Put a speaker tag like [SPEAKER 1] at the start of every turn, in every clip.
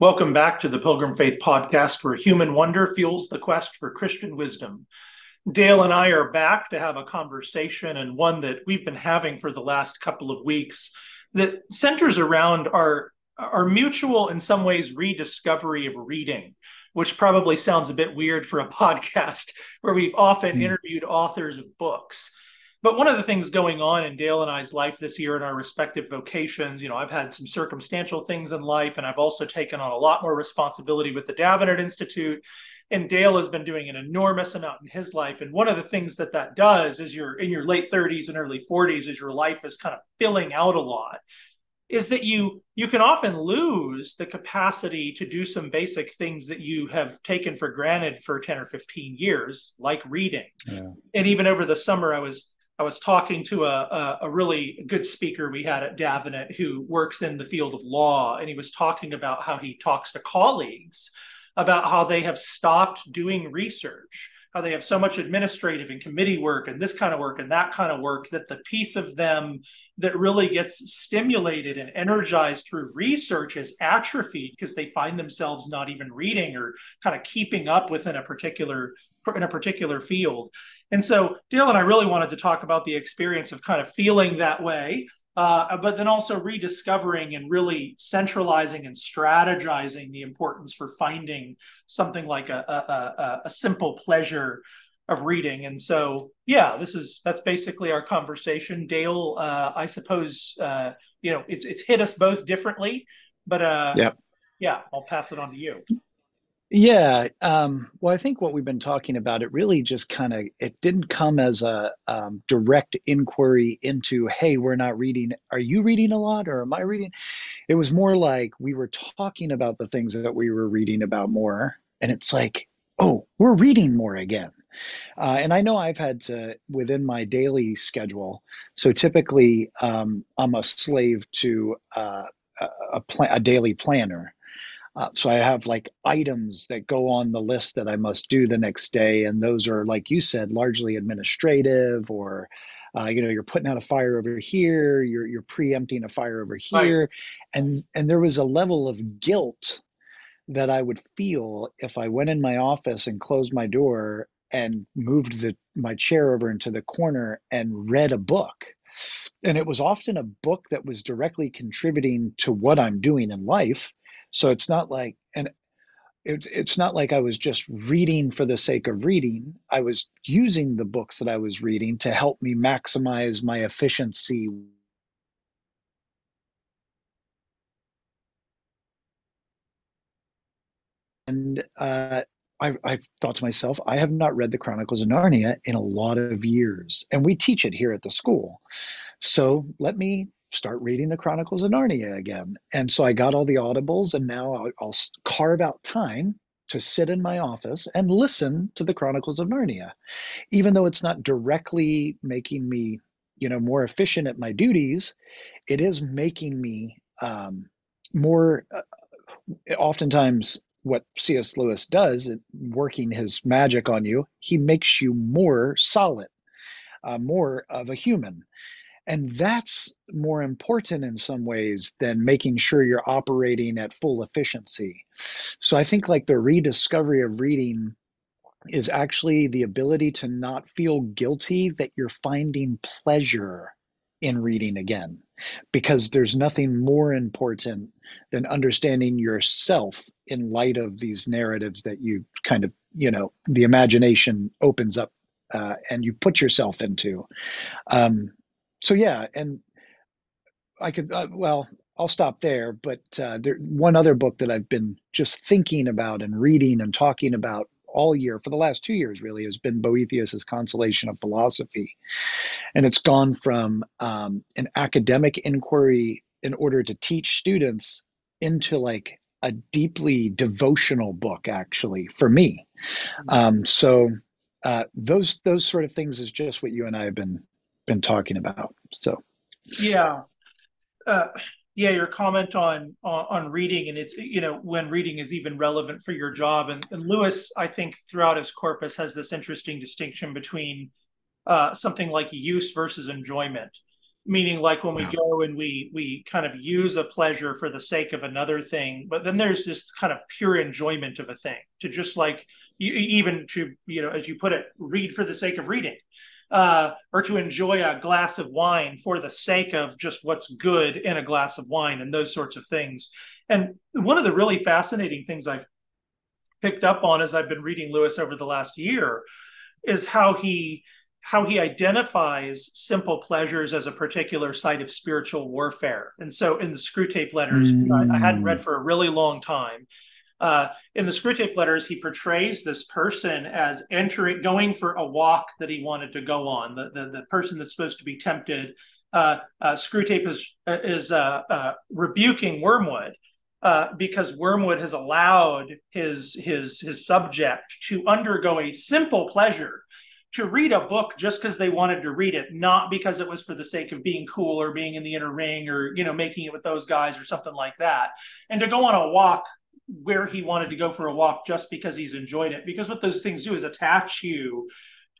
[SPEAKER 1] Welcome back to the Pilgrim Faith Podcast, where human wonder fuels the quest for Christian wisdom. Dale and I are back to have a conversation, and one that we've been having for the last couple of weeks that centers around our, our mutual, in some ways, rediscovery of reading, which probably sounds a bit weird for a podcast where we've often mm. interviewed authors of books. But one of the things going on in Dale and I's life this year in our respective vocations, you know, I've had some circumstantial things in life, and I've also taken on a lot more responsibility with the Davenant Institute. And Dale has been doing an enormous amount in his life. And one of the things that that does is you're in your late 30s and early 40s, as your life is kind of filling out a lot, is that you you can often lose the capacity to do some basic things that you have taken for granted for 10 or 15 years, like reading. Yeah. And even over the summer, I was I was talking to a, a, a, really good speaker we had at Davenant who works in the field of law, and he was talking about how he talks to colleagues about how they have stopped doing research, how they have so much administrative and committee work and this kind of work and that kind of work that the piece of them that really gets stimulated and energized through research is atrophied because they find themselves not even reading or kind of keeping up within a particular in a particular field. And so Dale and I really wanted to talk about the experience of kind of feeling that way, uh, but then also rediscovering and really centralizing and strategizing the importance for finding something like a, a, a, a simple pleasure of reading. And so, yeah, this is that's basically our conversation. Dale, uh, I suppose uh, you know it's it's hit us both differently, but uh, yeah, yeah, I'll pass it on to you.
[SPEAKER 2] Yeah. Um, well, I think what we've been talking about, it really just kind of, it didn't come as a um, direct inquiry into, hey, we're not reading. Are you reading a lot or am I reading? It was more like we were talking about the things that we were reading about more. And it's like, oh, we're reading more again. Uh, and I know I've had to, within my daily schedule, so typically um, I'm a slave to uh, a, a, a daily planner. Uh, so I have like items that go on the list that I must do the next day, and those are, like you said, largely administrative, or uh, you know, you're putting out a fire over here, you're you're preempting a fire over here, right. and and there was a level of guilt that I would feel if I went in my office and closed my door and moved the my chair over into the corner and read a book. And it was often a book that was directly contributing to what I'm doing in life so it's not like, and it's it's not like I was just reading for the sake of reading. I was using the books that I was reading to help me maximize my efficiency. And uh, I, I thought to myself, I have not read the Chronicles of Narnia in a lot of years, and we teach it here at the school. So let me start reading the Chronicles of Narnia again. And so I got all the audibles, and now I'll, I'll carve out time to sit in my office and listen to the Chronicles of Narnia, even though it's not directly making me, you know, more efficient at my duties. It is making me um, more. Uh, oftentimes, what C.S. Lewis does, working his magic on you, he makes you more solid, uh, more of a human. And that's more important in some ways than making sure you're operating at full efficiency. So I think like the rediscovery of reading is actually the ability to not feel guilty that you're finding pleasure in reading again because there's nothing more important than understanding yourself in light of these narratives that you kind of you know the imagination opens up uh, and you put yourself into um, so yeah, and I could uh, well, I'll stop there. But uh, there one other book that I've been just thinking about and reading and talking about all year for the last two years really has been Boethius's Consolation of Philosophy, and it's gone from um, an academic inquiry in order to teach students into like a deeply devotional book actually for me. Mm-hmm. Um, so uh, those those sort of things is just what you and I have been been talking about. So,
[SPEAKER 1] yeah, uh, yeah, your comment on, on, on reading and it's you know when reading is even relevant for your job, and, and Lewis, I think throughout his corpus has this interesting distinction between uh, something like use versus enjoyment. meaning like when we yeah. go and we we kind of use a pleasure for the sake of another thing but then there's this kind of pure enjoyment of a thing to just like even to you know as you put it read for the sake of reading uh, or to enjoy a glass of wine for the sake of just what's good in a glass of wine and those sorts of things and one of the really fascinating things i've picked up on as i've been reading lewis over the last year is how he how he identifies simple pleasures as a particular site of spiritual warfare. And so in the Screwtape letters, mm. I, I, hadn't read for a really long time. Uh, in the Screwtape letters, he portrays this person as entering, going for a walk that he wanted to go on. The the, the person that's supposed to be tempted. Uh, uh, Screwtape is is uh, uh, rebuking Wormwood uh, because Wormwood has allowed his his his subject to undergo a simple pleasure to read a book just because they wanted to read it, not because it was for the sake of being cool or being in the inner ring or you know making it with those guys or something like that, and to go on a walk where he wanted to go for a walk just because he's enjoyed it. Because what those things do is attach you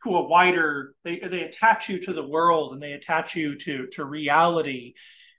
[SPEAKER 1] to a wider they they attach you to the world and they attach you to to reality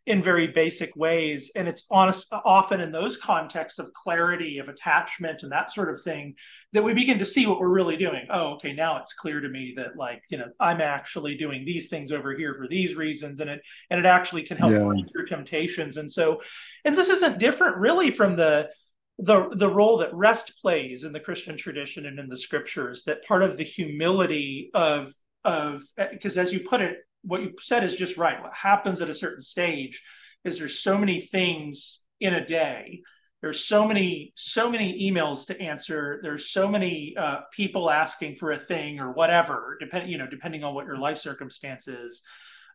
[SPEAKER 1] in very basic ways. And it's honest, often in those contexts of clarity, of attachment, and that sort of thing that we begin to see what we're really doing. Oh, okay, now it's clear to me that like you know I'm actually doing these things over here for these reasons, and it and it actually can help yeah. break your temptations. And so, and this isn't different really from the the the role that rest plays in the Christian tradition and in the scriptures. That part of the humility of of because as you put it what you said is just right. What happens at a certain stage is there's so many things in a day. There's so many so many emails to answer. There's so many uh, people asking for a thing or whatever, depending you know depending on what your life circumstances,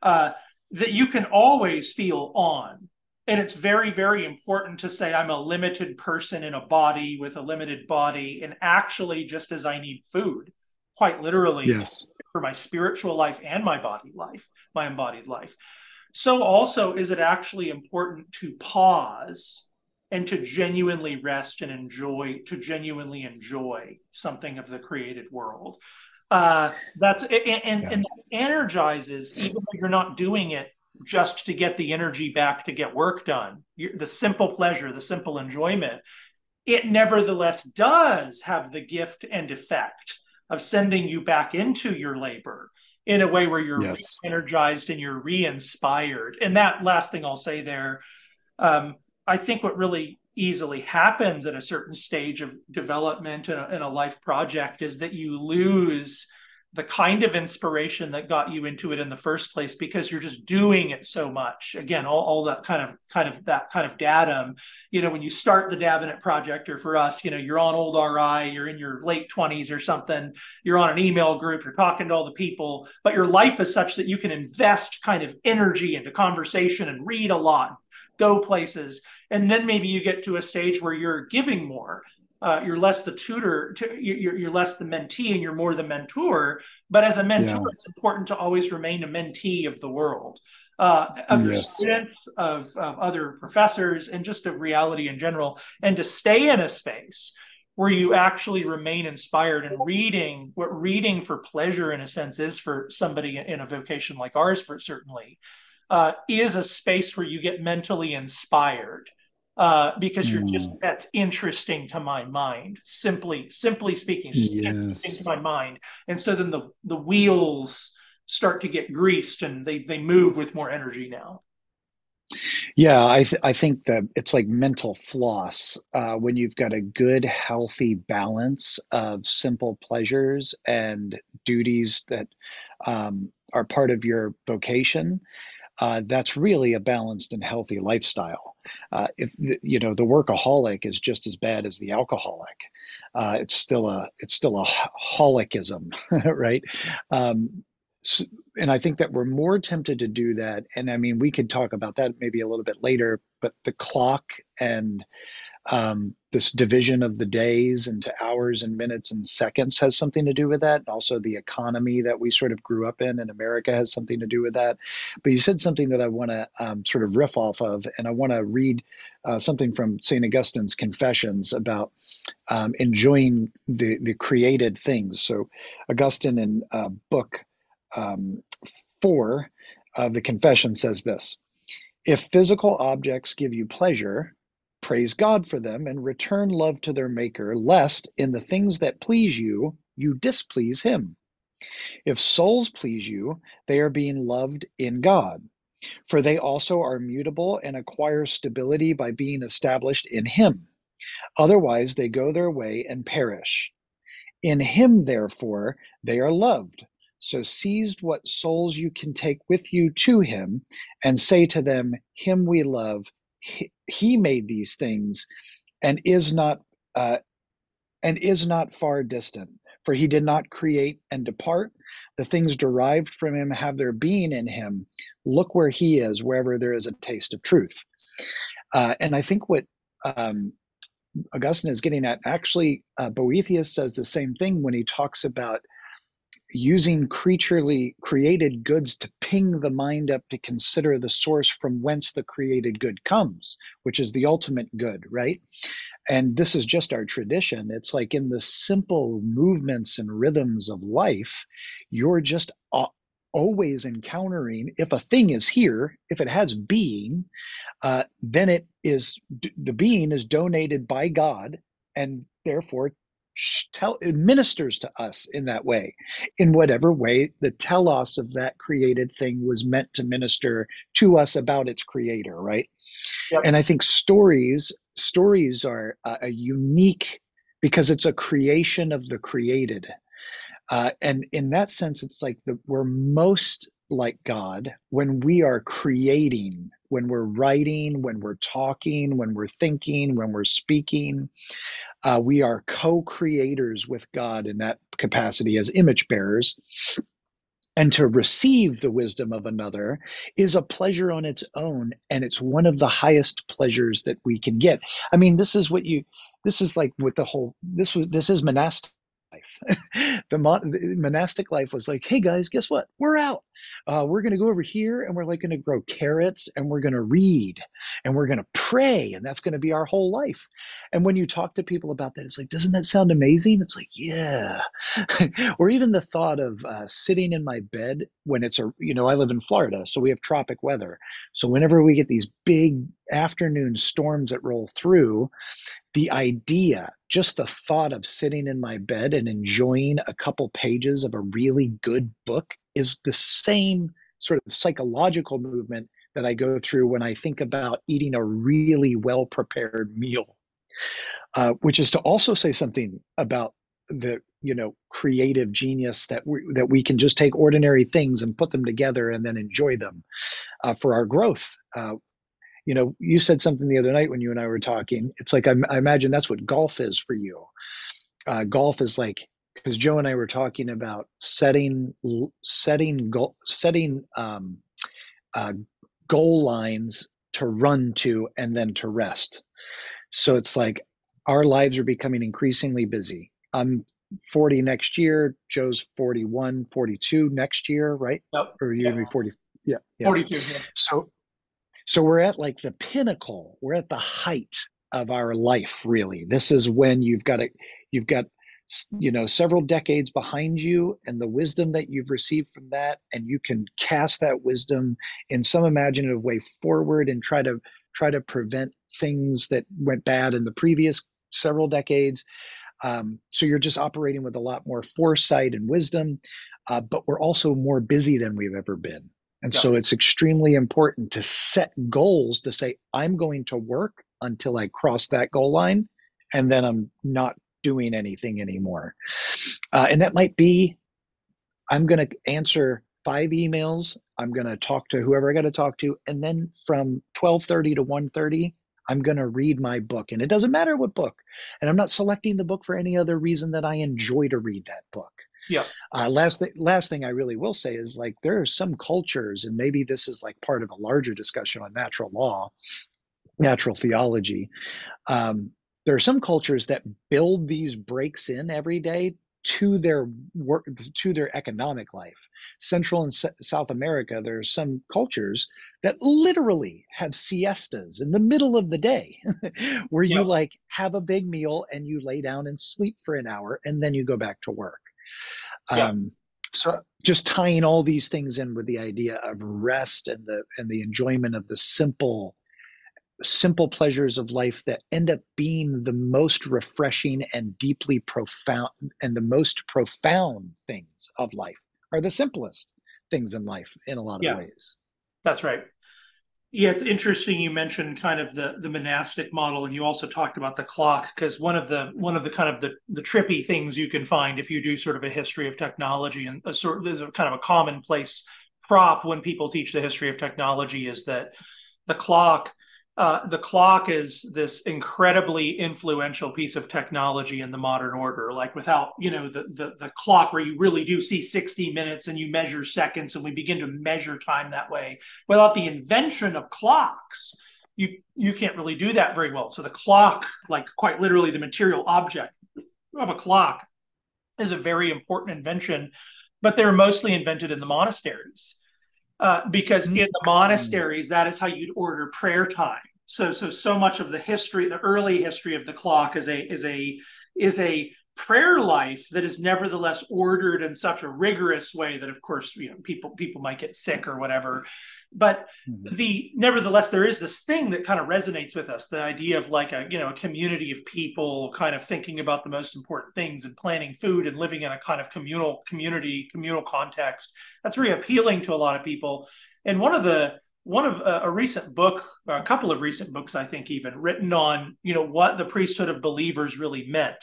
[SPEAKER 1] uh, that you can always feel on. And it's very very important to say I'm a limited person in a body with a limited body, and actually just as I need food, quite literally
[SPEAKER 2] yes
[SPEAKER 1] for my spiritual life and my body life, my embodied life. So, also, is it actually important to pause and to genuinely rest and enjoy, to genuinely enjoy something of the created world? Uh, that's and, and, yeah. and that energizes, even though you're not doing it just to get the energy back to get work done. The simple pleasure, the simple enjoyment, it nevertheless does have the gift and effect of sending you back into your labor in a way where you're yes. energized and you're re-inspired. And that last thing I'll say there, um, I think what really easily happens at a certain stage of development in a, in a life project is that you lose the kind of inspiration that got you into it in the first place because you're just doing it so much. Again all, all that kind of kind of that kind of datum you know when you start the davenant project or for us you know you're on old ri you're in your late 20s or something you're on an email group you're talking to all the people but your life is such that you can invest kind of energy into conversation and read a lot go places and then maybe you get to a stage where you're giving more uh, you're less the tutor, to, you're, you're less the mentee, and you're more the mentor. But as a mentor, yeah. it's important to always remain a mentee of the world, uh, of yes. your students, of, of other professors, and just of reality in general, and to stay in a space where you actually remain inspired and reading what reading for pleasure in a sense is for somebody in a vocation like ours for certainly uh, is a space where you get mentally inspired uh, because you're just mm. that's interesting to my mind. Simply, simply speaking, it's just yes. interesting to my mind. And so then the the wheels start to get greased and they they move with more energy now.
[SPEAKER 2] Yeah, I th- I think that it's like mental floss uh, when you've got a good, healthy balance of simple pleasures and duties that um, are part of your vocation uh, that's really a balanced and healthy lifestyle. Uh, if you know the workaholic is just as bad as the alcoholic, uh, it's still a it's still a holicism, right? Um, so, and I think that we're more tempted to do that. And I mean, we could talk about that maybe a little bit later. But the clock and um, this division of the days into hours and minutes and seconds has something to do with that. And also, the economy that we sort of grew up in in America has something to do with that. But you said something that I want to um, sort of riff off of, and I want to read uh, something from St. Augustine's Confessions about um, enjoying the, the created things. So, Augustine in uh, book um, four of the confession says this If physical objects give you pleasure, praise God for them and return love to their Maker, lest in the things that please you, you displease Him. If souls please you, they are being loved in God, for they also are mutable and acquire stability by being established in Him. Otherwise, they go their way and perish. In Him, therefore, they are loved so seize what souls you can take with you to him and say to them, Him we love. He, made these things and is not uh, and is not far distant. For he did not create and depart. The things derived from him have their being in him. Look where he is, wherever there is a taste of truth. Uh, and I think what um, Augustine is getting at, actually, uh, Boethius does the same thing when he talks about using creaturely created goods to ping the mind up to consider the source from whence the created good comes, which is the ultimate good, right? And this is just our tradition. It's like in the simple movements and rhythms of life, you're just always encountering if a thing is here, if it has being, uh, then it is the being is donated by God and therefore tell ministers to us in that way in whatever way the telos of that created thing was meant to minister to us about its creator right? Yep. and i think stories stories are uh, a unique because it's a creation of the created. Uh, and in that sense it's like the, we're most like god when we are creating when we're writing when we're talking when we're thinking when we're speaking uh, we are co creators with God in that capacity as image bearers. And to receive the wisdom of another is a pleasure on its own. And it's one of the highest pleasures that we can get. I mean, this is what you, this is like with the whole, this was, this is monastic life. the, mon- monastic life was like, hey guys, guess what? We're out. Uh, we're going to go over here and we're like going to grow carrots and we're going to read and we're going to pray and that's going to be our whole life. And when you talk to people about that, it's like, doesn't that sound amazing? It's like, yeah. or even the thought of uh, sitting in my bed when it's a, you know, I live in Florida, so we have tropic weather. So whenever we get these big afternoon storms that roll through, the idea, just the thought of sitting in my bed and enjoying a couple pages of a really good book is the same sort of psychological movement that I go through when I think about eating a really well prepared meal, uh, which is to also say something about the you know creative genius that we that we can just take ordinary things and put them together and then enjoy them uh, for our growth uh, you know, you said something the other night when you and I were talking. It's like I, I imagine that's what golf is for you. Uh, golf is like because Joe and I were talking about setting setting goal setting um, uh, goal lines to run to and then to rest. So it's like our lives are becoming increasingly busy. I'm 40 next year. Joe's 41, 42 next year, right?
[SPEAKER 1] Yep.
[SPEAKER 2] Or you're gonna be 40. Yeah,
[SPEAKER 1] yeah. 42. Yeah.
[SPEAKER 2] So so we're at like the pinnacle, we're at the height of our life, really. This is when you've got it, you've got you know several decades behind you and the wisdom that you've received from that and you can cast that wisdom in some imaginative way forward and try to try to prevent things that went bad in the previous several decades um, so you're just operating with a lot more foresight and wisdom uh, but we're also more busy than we've ever been and yeah. so it's extremely important to set goals to say, I'm going to work until I cross that goal line, and then I'm not doing anything anymore. Uh, and that might be I'm going to answer five emails. I'm going to talk to whoever I got to talk to. And then from 1230 to 130, I'm going to read my book. And it doesn't matter what book. And I'm not selecting the book for any other reason that I enjoy to read that book.
[SPEAKER 1] Yeah.
[SPEAKER 2] Uh, last thing, last thing I really will say is like there are some cultures, and maybe this is like part of a larger discussion on natural law, natural theology. Um, there are some cultures that build these breaks in every day to their work to their economic life central and S- south america there are some cultures that literally have siestas in the middle of the day where you like have a big meal and you lay down and sleep for an hour and then you go back to work
[SPEAKER 1] yeah. Um,
[SPEAKER 2] so just tying all these things in with the idea of rest and the and the enjoyment of the simple simple pleasures of life that end up being the most refreshing and deeply profound and the most profound things of life are the simplest things in life in a lot of
[SPEAKER 1] yeah,
[SPEAKER 2] ways.
[SPEAKER 1] That's right yeah, it's interesting you mentioned kind of the the monastic model, and you also talked about the clock because one of the one of the kind of the the trippy things you can find if you do sort of a history of technology and a sort there's a kind of a commonplace prop when people teach the history of technology is that the clock uh, the clock is this incredibly influential piece of technology in the modern order. Like without, you know, the, the the clock where you really do see 60 minutes and you measure seconds and we begin to measure time that way. Without the invention of clocks, you you can't really do that very well. So the clock, like quite literally the material object of a clock, is a very important invention, but they're mostly invented in the monasteries. Uh, because mm-hmm. in the monasteries, that is how you'd order prayer time. So, so, so much of the history, the early history of the clock, is a is a is a prayer life that is nevertheless ordered in such a rigorous way that, of course, you know, people people might get sick or whatever. But mm-hmm. the nevertheless, there is this thing that kind of resonates with us: the idea of like a you know a community of people kind of thinking about the most important things and planning food and living in a kind of communal community communal context. That's really appealing to a lot of people. And one of the one of uh, a recent book, a couple of recent books, I think, even written on you know what the priesthood of believers really meant.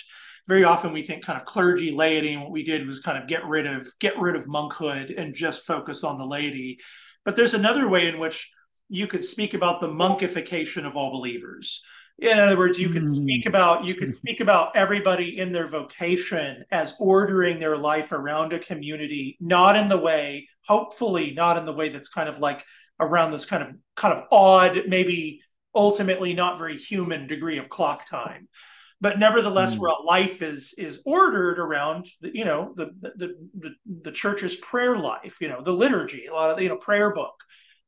[SPEAKER 1] Very often we think kind of clergy, laity, and what we did was kind of get rid of get rid of monkhood and just focus on the laity. But there's another way in which you could speak about the monkification of all believers. In other words, you could speak mm. about you could speak about everybody in their vocation as ordering their life around a community, not in the way, hopefully, not in the way that's kind of like around this kind of kind of odd, maybe ultimately not very human degree of clock time. But nevertheless, mm. where life is is ordered around, the, you know, the, the the the church's prayer life, you know, the liturgy, a lot of you know prayer book,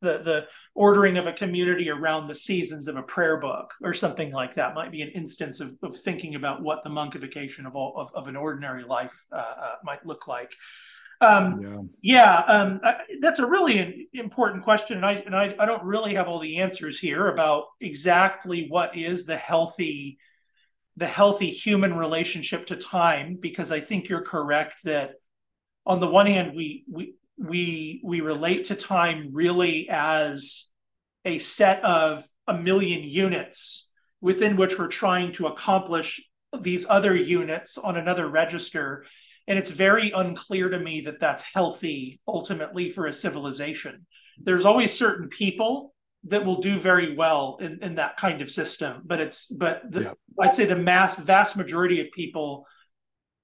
[SPEAKER 1] the the ordering of a community around the seasons of a prayer book or something like that might be an instance of, of thinking about what the monkification of all of, of an ordinary life uh, uh, might look like um, yeah, yeah um, I, that's a really important question, and I and I, I don't really have all the answers here about exactly what is the healthy the healthy human relationship to time because I think you're correct that on the one hand we we we we relate to time really as a set of a million units within which we're trying to accomplish these other units on another register and it's very unclear to me that that's healthy ultimately for a civilization. There's always certain people that will do very well in, in that kind of system, but it's but the, yeah. I'd say the mass vast majority of people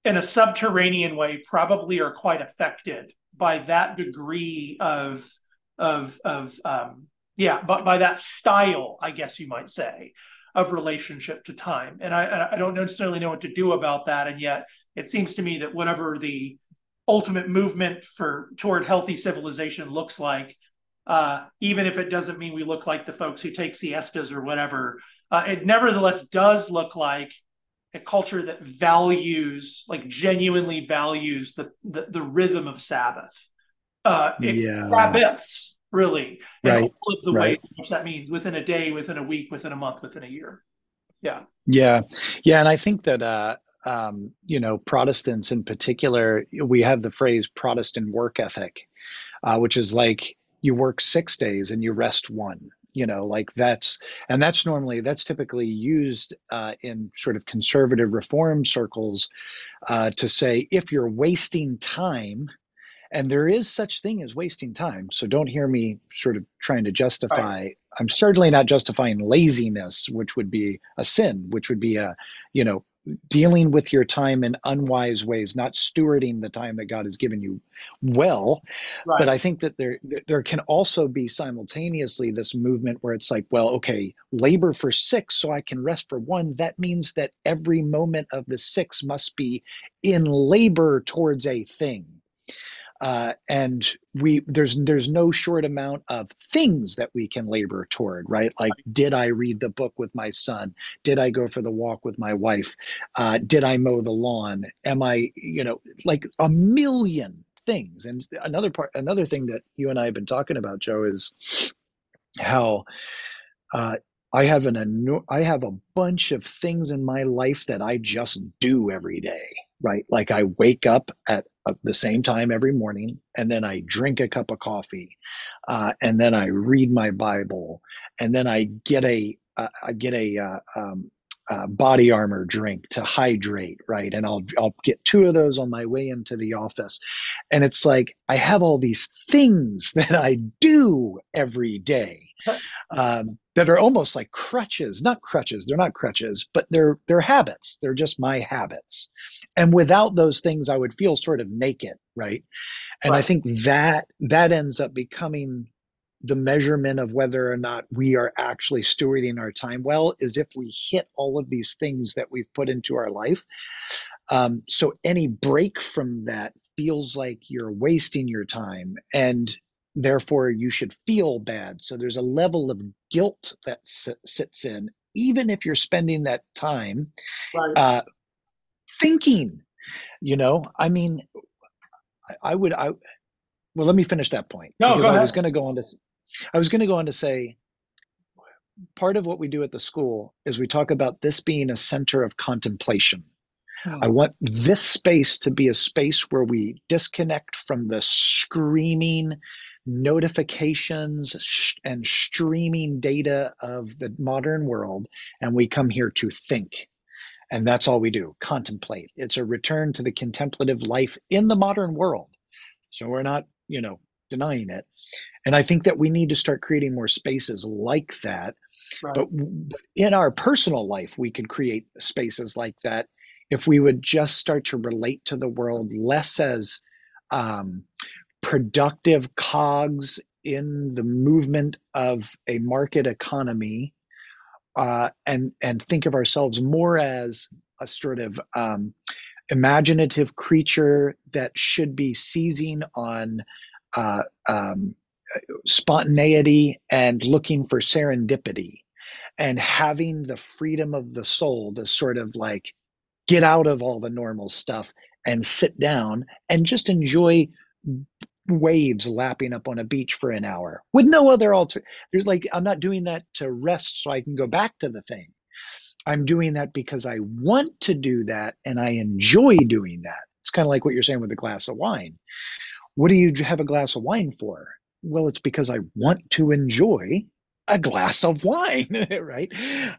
[SPEAKER 1] in a subterranean way probably are quite affected by that degree of of of um, yeah, but by that style, I guess you might say, of relationship to time. And I I don't necessarily know what to do about that, and yet it seems to me that whatever the ultimate movement for toward healthy civilization looks like, uh, even if it doesn't mean we look like the folks who take siestas or whatever, uh, it nevertheless does look like a culture that values, like genuinely values the the, the rhythm of Sabbath. Uh, yeah. Sabbaths, really,
[SPEAKER 2] right.
[SPEAKER 1] all of the right. ways which that means within a day, within a week, within a month, within a year. Yeah.
[SPEAKER 2] Yeah. Yeah. And I think that uh, um, you know, Protestants in particular, we have the phrase Protestant work ethic, uh, which is like you work six days and you rest one. You know, like that's, and that's normally, that's typically used uh, in sort of conservative reform circles uh, to say if you're wasting time, and there is such thing as wasting time so don't hear me sort of trying to justify right. i'm certainly not justifying laziness which would be a sin which would be a you know dealing with your time in unwise ways, not stewarding the time that God has given you well. Right. But I think that there there can also be simultaneously this movement where it's like, well, okay, labor for six so I can rest for one. That means that every moment of the six must be in labor towards a thing uh, and we there's there's no short amount of things that we can labor toward right? Like did i read the book with my son? Did i go for the walk with my wife? Uh, did i mow the lawn? Am i you know like a million things. And another part, another thing that you and I have been talking about, Joe, is how uh, I have an I have a bunch of things in my life that I just do every day, right? Like I wake up at uh, the same time every morning, and then I drink a cup of coffee, uh, and then I read my Bible, and then I get a uh, I get a uh, um, uh, body armor drink to hydrate, right? And I'll I'll get two of those on my way into the office, and it's like I have all these things that I do every day um, that are almost like crutches. Not crutches; they're not crutches, but they're they're habits. They're just my habits. And without those things, I would feel sort of naked, right? And right. I think that that ends up becoming the measurement of whether or not we are actually stewarding our time well is if we hit all of these things that we've put into our life. Um, so any break from that feels like you're wasting your time and therefore you should feel bad. So there's a level of guilt that sits in, even if you're spending that time right. uh, thinking. You know, I mean, I, I would, I well, let me finish that point
[SPEAKER 1] no,
[SPEAKER 2] because I was going to go on to I was going to go on to say part of what we do at the school is we talk about this being a center of contemplation. Oh. I hmm. want this space to be a space where we disconnect from the screaming notifications and streaming data of the modern world, and we come here to think. And that's all we do contemplate. It's a return to the contemplative life in the modern world. So we're not, you know, denying it. And I think that we need to start creating more spaces like that. Right. But, but in our personal life, we could create spaces like that if we would just start to relate to the world less as um, productive cogs in the movement of a market economy uh, and and think of ourselves more as a sort of um, imaginative creature that should be seizing on uh, um, spontaneity and looking for serendipity and having the freedom of the soul to sort of like get out of all the normal stuff and sit down and just enjoy waves lapping up on a beach for an hour with no other alter there's like i'm not doing that to rest so i can go back to the thing. I'm doing that because i want to do that and i enjoy doing that. It's kind of like what you're saying with a glass of wine. What do you have a glass of wine for well, it's because I want to enjoy a glass of wine, right?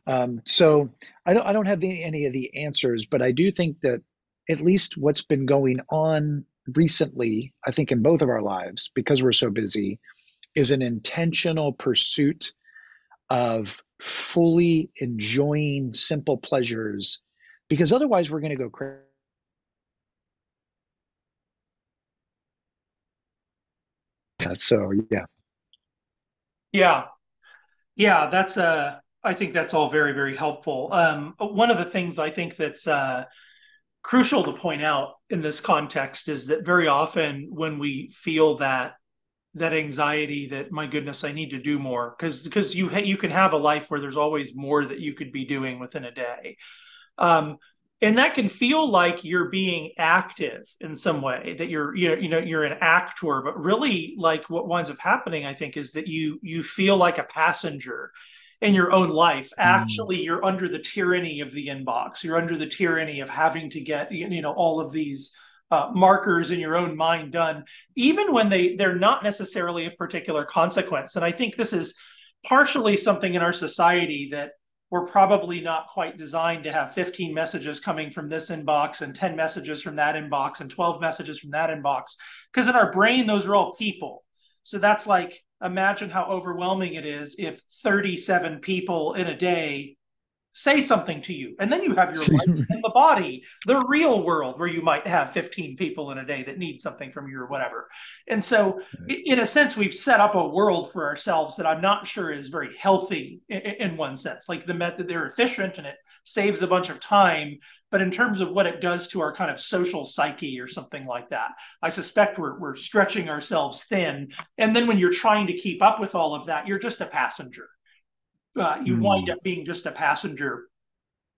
[SPEAKER 2] Um, so I don't I don't have the, any of the answers, but I do think that at least what's been going on recently, I think in both of our lives, because we're so busy, is an intentional pursuit of fully enjoying simple pleasures, because otherwise we're going to go crazy so yeah.
[SPEAKER 1] Yeah. Yeah that's uh i think that's all very very helpful. Um one of the things i think that's uh crucial to point out in this context is that very often when we feel that that anxiety that my goodness i need to do more because because you ha- you can have a life where there's always more that you could be doing within a day. Um and that can feel like you're being active in some way that you're you know you know you're an actor but really like what winds up happening i think is that you you feel like a passenger in your own life mm. actually mm. you're under the tyranny of the inbox you're under the tyranny of having to get you know all of these uh, markers in your own mind done even when they they're not necessarily of particular consequence and i think this is partially something in our society that we're probably not quite designed to have 15 messages coming from this inbox and 10 messages from that inbox and 12 messages from that inbox. Because in our brain, those are all people. So that's like, imagine how overwhelming it is if 37 people in a day say something to you. And then you have your life in the body, the real world where you might have 15 people in a day that need something from you or whatever. And so, in a sense, we've set up a world for ourselves that I'm not sure is very healthy in, one sense. Like the method, they're efficient and it saves a bunch of time. But in terms of what it does to our kind of social psyche or something like that, I suspect we're, we're stretching ourselves thin. And then when you're trying to keep up with all of that, you're just a passenger uh, you mm. wind up being just a passenger.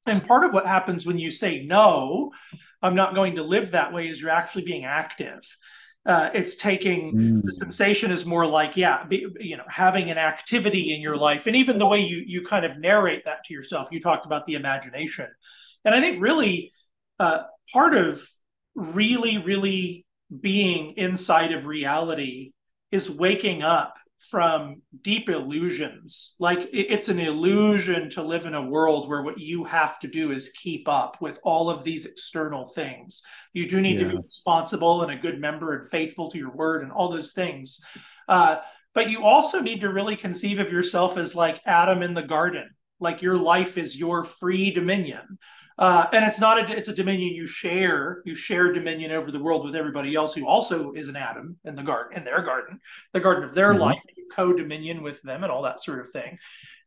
[SPEAKER 1] And part of what happens when you say no, I'm not going to live that way, is you're actually being active. Uh, it's taking mm. the sensation is more like yeah, be, you know, having an activity in your life, and even the way you you kind of narrate that to yourself. You talked about the imagination, and I think really uh, part of really really being inside of reality is waking up from deep illusions. Like it's an illusion to live in a world where what you have to do is keep up with all of these external things. You do need yeah. to be responsible and a good member and faithful to your word and all those things. Uh, but you also need to really conceive of yourself as like Adam in the garden, like your life is your free dominion. Uh, and it's not a it's a dominion you share. You share dominion over the world with everybody else who also is an Adam in the garden, in their garden, the garden of their mm-hmm. life. You co-dominion with them and all that sort of thing.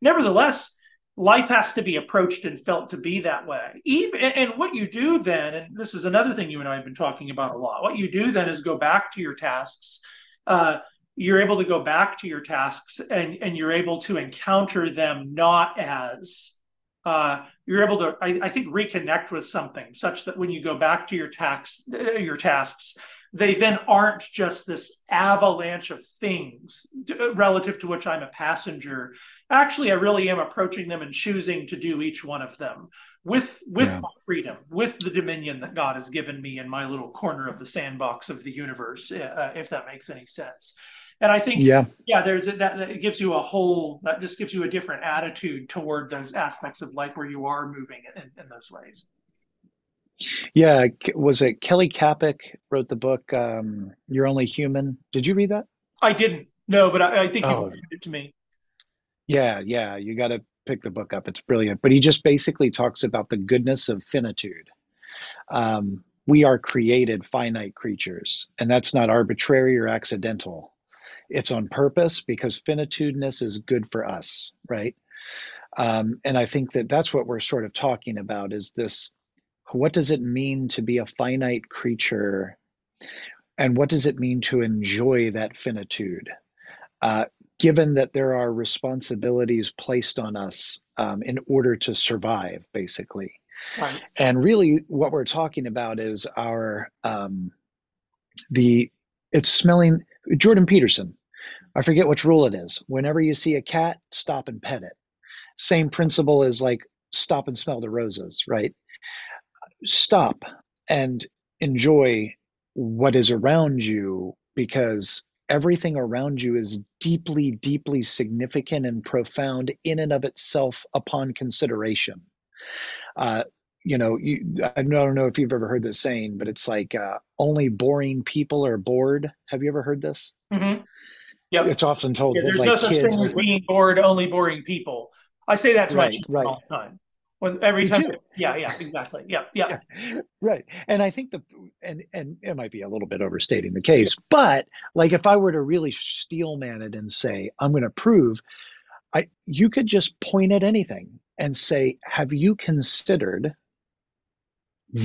[SPEAKER 1] Nevertheless, life has to be approached and felt to be that way. Even and what you do then, and this is another thing you and I have been talking about a lot. What you do then is go back to your tasks. Uh, you're able to go back to your tasks and and you're able to encounter them not as uh, you're able to, I, I, think, reconnect with something such that when you go back to your tax, uh, your tasks, they then aren't just this avalanche of things to, relative to which I'm a passenger. Actually, I really am approaching them and choosing to do each one of them with with yeah. my freedom, with the dominion that God has given me in my little corner of the sandbox of the universe, uh, if that makes any sense. And I think, yeah, yeah, there's a, that, that it gives you a whole that just gives you a different attitude toward those aspects of life where you are moving in, in those ways.
[SPEAKER 2] Yeah, was it Kelly Kapic wrote the book um, "You're Only Human"? Did you read that?
[SPEAKER 1] I didn't. No, but I, I think oh. you it to me.
[SPEAKER 2] Yeah, yeah, you got to pick the book up. It's brilliant. But he just basically talks about the goodness of finitude. Um, we are created finite creatures, and that's not arbitrary or accidental it's on purpose because finitudeness is good for us, right? Um, and I think that that's what we're sort of talking about is this what does it mean to be a finite creature? And what does it mean to enjoy that finitude? Uh, given that there are responsibilities placed on us um, in order to survive, basically. Right. And really, what we're talking about is our um, the it's smelling. Jordan Peterson I forget which rule it is. Whenever you see a cat, stop and pet it. Same principle as like stop and smell the roses, right? Stop and enjoy what is around you because everything around you is deeply, deeply significant and profound in and of itself upon consideration. Uh, you know, you, I don't know if you've ever heard this saying, but it's like uh, only boring people are bored. Have you ever heard this?
[SPEAKER 1] Mm-hmm.
[SPEAKER 2] Yep. It's often told
[SPEAKER 1] yeah,
[SPEAKER 2] that
[SPEAKER 1] there's
[SPEAKER 2] like
[SPEAKER 1] no such
[SPEAKER 2] kids,
[SPEAKER 1] thing as being bored, only boring people. I say that to right, my right. all the time. When every Me time, too. yeah, yeah, exactly, yeah, yeah,
[SPEAKER 2] yeah, right. And I think the and and it might be a little bit overstating the case, but like if I were to really steel man it and say I'm going to prove, I you could just point at anything and say, have you considered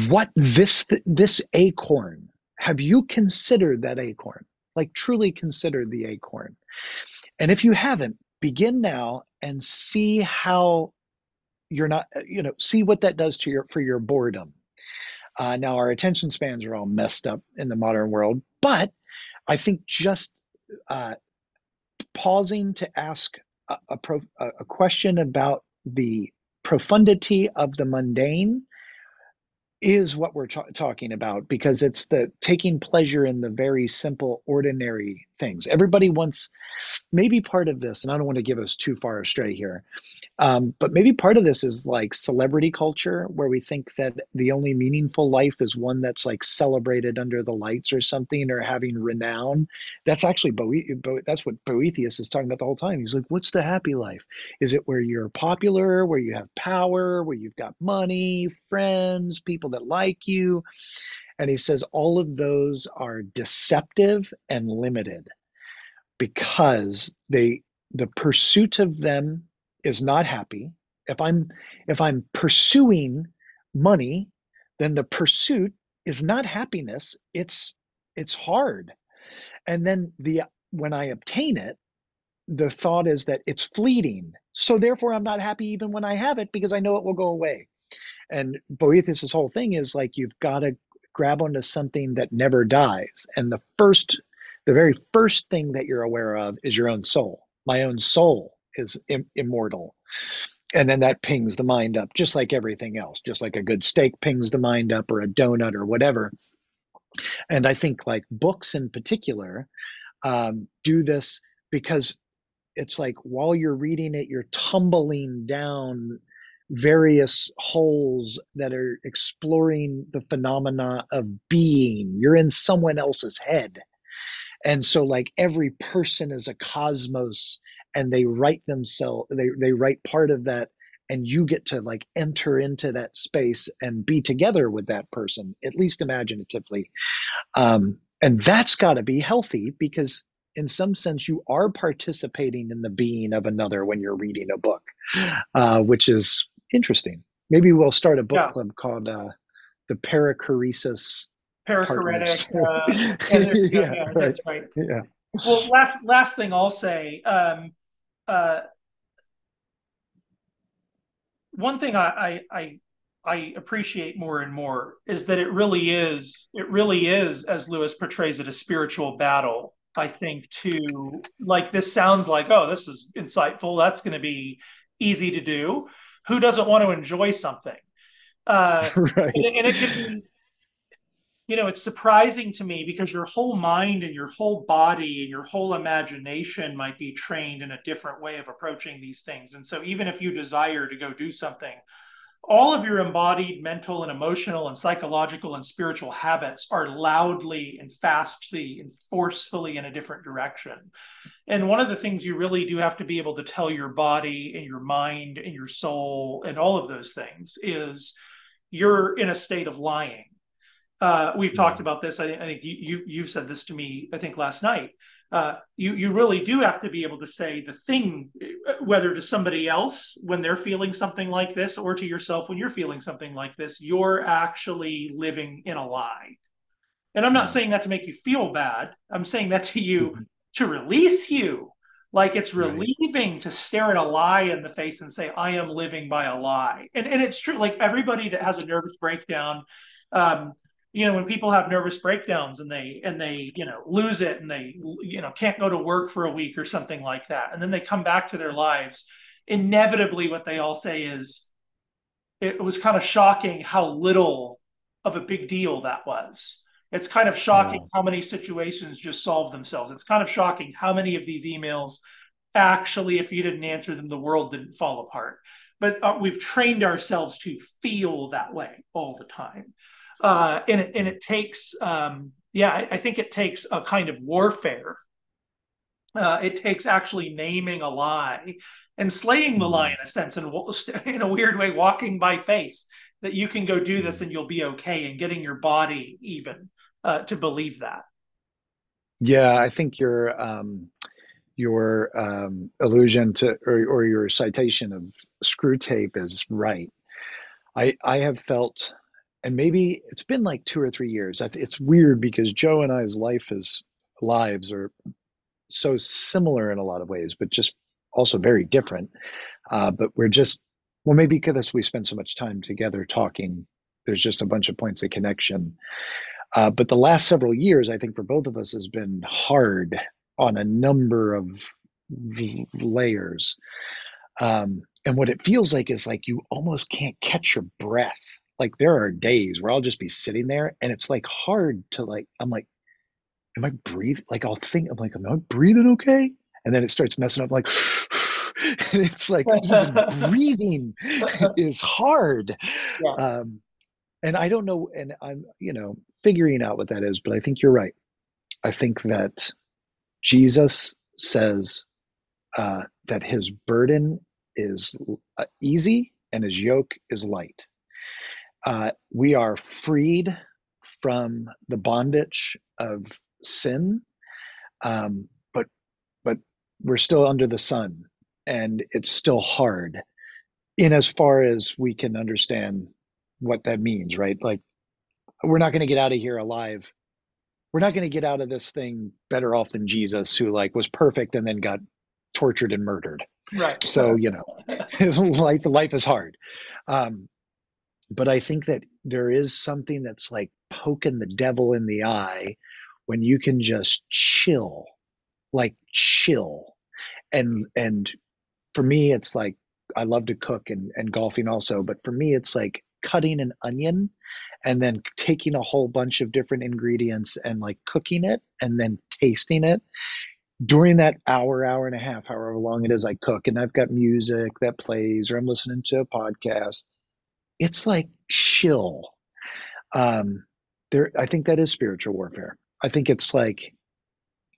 [SPEAKER 2] what this this acorn? Have you considered that acorn? Like truly consider the acorn. And if you haven't, begin now and see how you're not, uh, you know, see what that does to your for your boredom. Uh, now our attention spans are all messed up in the modern world, but I think just uh, pausing to ask a, a, pro, a question about the profundity of the mundane is what we're talking about because it's the taking pleasure in the very simple ordinary things. Everybody wants maybe part of this and i don't want to give us too far astray here um, but maybe part of this is like celebrity culture where we think that the only meaningful life is one that's like celebrated under the lights or something or having renown. That's actually Boe- Bo- that's what boethius is talking about the whole time. He's like what's the happy life? Is it where you're popular where you have power where you've got money friends people that like you? And he says all of those are deceptive and limited because they the pursuit of them is not happy if i'm if i'm pursuing money then the pursuit is not happiness it's it's hard and then the when i obtain it the thought is that it's fleeting so therefore i'm not happy even when i have it because i know it will go away and boethius's whole thing is like you've got to grab onto something that never dies. And the first, the very first thing that you're aware of is your own soul. My own soul is Im- immortal. And then that pings the mind up, just like everything else, just like a good steak pings the mind up or a donut or whatever. And I think like books in particular um, do this because it's like while you're reading it, you're tumbling down various holes that are exploring the phenomena of being. You're in someone else's head. And so like every person is a cosmos and they write themselves they they write part of that and you get to like enter into that space and be together with that person at least imaginatively. Um, and that's got to be healthy because in some sense you are participating in the being of another when you're reading a book uh, which is interesting. Maybe we'll start a book yeah. club called uh, the perichoresis
[SPEAKER 1] perichoretic uh, yeah, yeah, that's right.
[SPEAKER 2] Yeah.
[SPEAKER 1] Well last last thing i'll say um, uh, one thing I, I I appreciate more and more is that it really is it really is as Lewis portrays it a spiritual battle. I think to like this sounds like oh this is insightful that's going to be easy to do. Who doesn't want to enjoy something? Uh, right. and, and it could be you know, it's surprising to me because your whole mind and your whole body and your whole imagination might be trained in a different way of approaching these things. And so, even if you desire to go do something, all of your embodied mental and emotional and psychological and spiritual habits are loudly and fastly and forcefully in a different direction. And one of the things you really do have to be able to tell your body and your mind and your soul and all of those things is you're in a state of lying uh, we've talked about this. I, I think you, you have said this to me. I think last night. Uh, you you really do have to be able to say the thing, whether to somebody else when they're feeling something like this, or to yourself when you're feeling something like this. You're actually living in a lie. And I'm not saying that to make you feel bad. I'm saying that to you mm-hmm. to release you. Like it's relieving right. to stare at a lie in the face and say, I am living by a lie. And, and it's true. Like everybody that has a nervous breakdown, um, you know when people have nervous breakdowns and they and they you know lose it and they you know can't go to work for a week or something like that and then they come back to their lives inevitably what they all say is it was kind of shocking how little of a big deal that was. It's kind of shocking yeah. how many situations just solve themselves. It's kind of shocking how many of these emails actually if you didn't answer them the world didn't fall apart. But uh, we've trained ourselves to feel that way all the time uh, and it and it takes um, yeah I, I, think it takes a kind of warfare. Uh, it takes actually naming a lie and slaying the lie in a sense, and in a weird way, walking by faith that you can go do this and you'll be okay, and getting your body even uh, to believe that.
[SPEAKER 2] Yeah, I think your um, your um, allusion to or, or your citation of Screwtape is right. I I have felt and maybe it's been like two or three years. It's weird because Joe and I's life is lives are so similar in a lot of ways, but just also very different. Uh, but we're just well, maybe because we spend so much time together talking, there's just a bunch of points of connection. Uh, but the last several years, I think for both of us has been hard on a number of v- layers. Um, and what it feels like is like you almost can't catch your breath like there are days where I'll just be sitting there and it's like hard to like I'm like, am I breathing? Like I'll think I'm like, am I breathing okay? And then it starts messing up like and it's like breathing is hard. Yes. Um, and I don't know, and I'm, you know, figuring out what that is, but I think you're right. I think that Jesus says uh, that his burden is uh, easy and his yoke is light uh, we are freed from the bondage of sin, um, but but we're still under the sun, and it's still hard. In as far as we can understand what that means, right? Like we're not going to get out of here alive. We're not going to get out of this thing better off than Jesus, who like was perfect and then got tortured and murdered.
[SPEAKER 1] Right.
[SPEAKER 2] So you know, life life is hard. Um, but I think that there is something that's like poking the devil in the eye when you can just chill, like chill. And and for me, it's like I love to cook and, and golfing also, but for me, it's like cutting an onion and then taking a whole bunch of different ingredients and like cooking it and then tasting it during that hour, hour and a half, however long it is I cook, and I've got music that plays or I'm listening to a podcast, it's like chill. Um, there, I think that is spiritual warfare. I think it's like,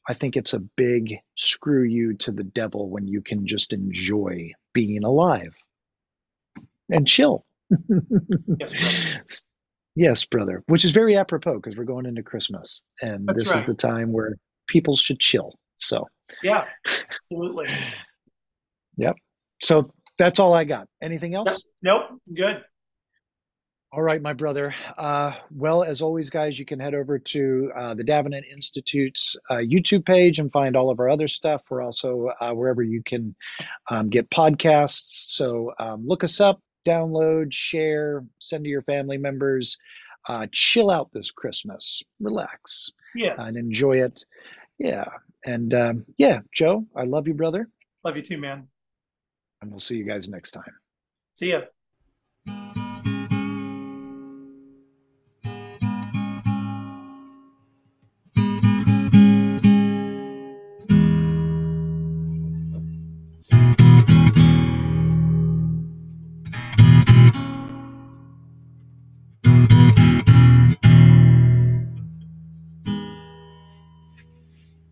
[SPEAKER 2] I think it's a big screw you to the devil when you can just enjoy being alive and chill.
[SPEAKER 1] yes, brother.
[SPEAKER 2] yes, brother. Which is very apropos because we're going into Christmas, and
[SPEAKER 1] That's
[SPEAKER 2] this
[SPEAKER 1] right.
[SPEAKER 2] is the time where people should chill. So,
[SPEAKER 1] yeah, absolutely.
[SPEAKER 2] Yep. So that's all I got. Anything else?
[SPEAKER 1] Nope, good.
[SPEAKER 2] All right, my brother. Uh, well, as always, guys, you can head over to uh, the Davenant Institute's uh, YouTube page and find all of our other stuff. We're also uh, wherever you can um, get podcasts. So um, look us up, download, share, send to your family members. Uh, chill out this Christmas, relax,
[SPEAKER 1] Yes.
[SPEAKER 2] and enjoy it. Yeah. And um, yeah, Joe, I love you, brother.
[SPEAKER 1] Love you too, man.
[SPEAKER 2] And we'll see you guys next time.
[SPEAKER 1] See ya.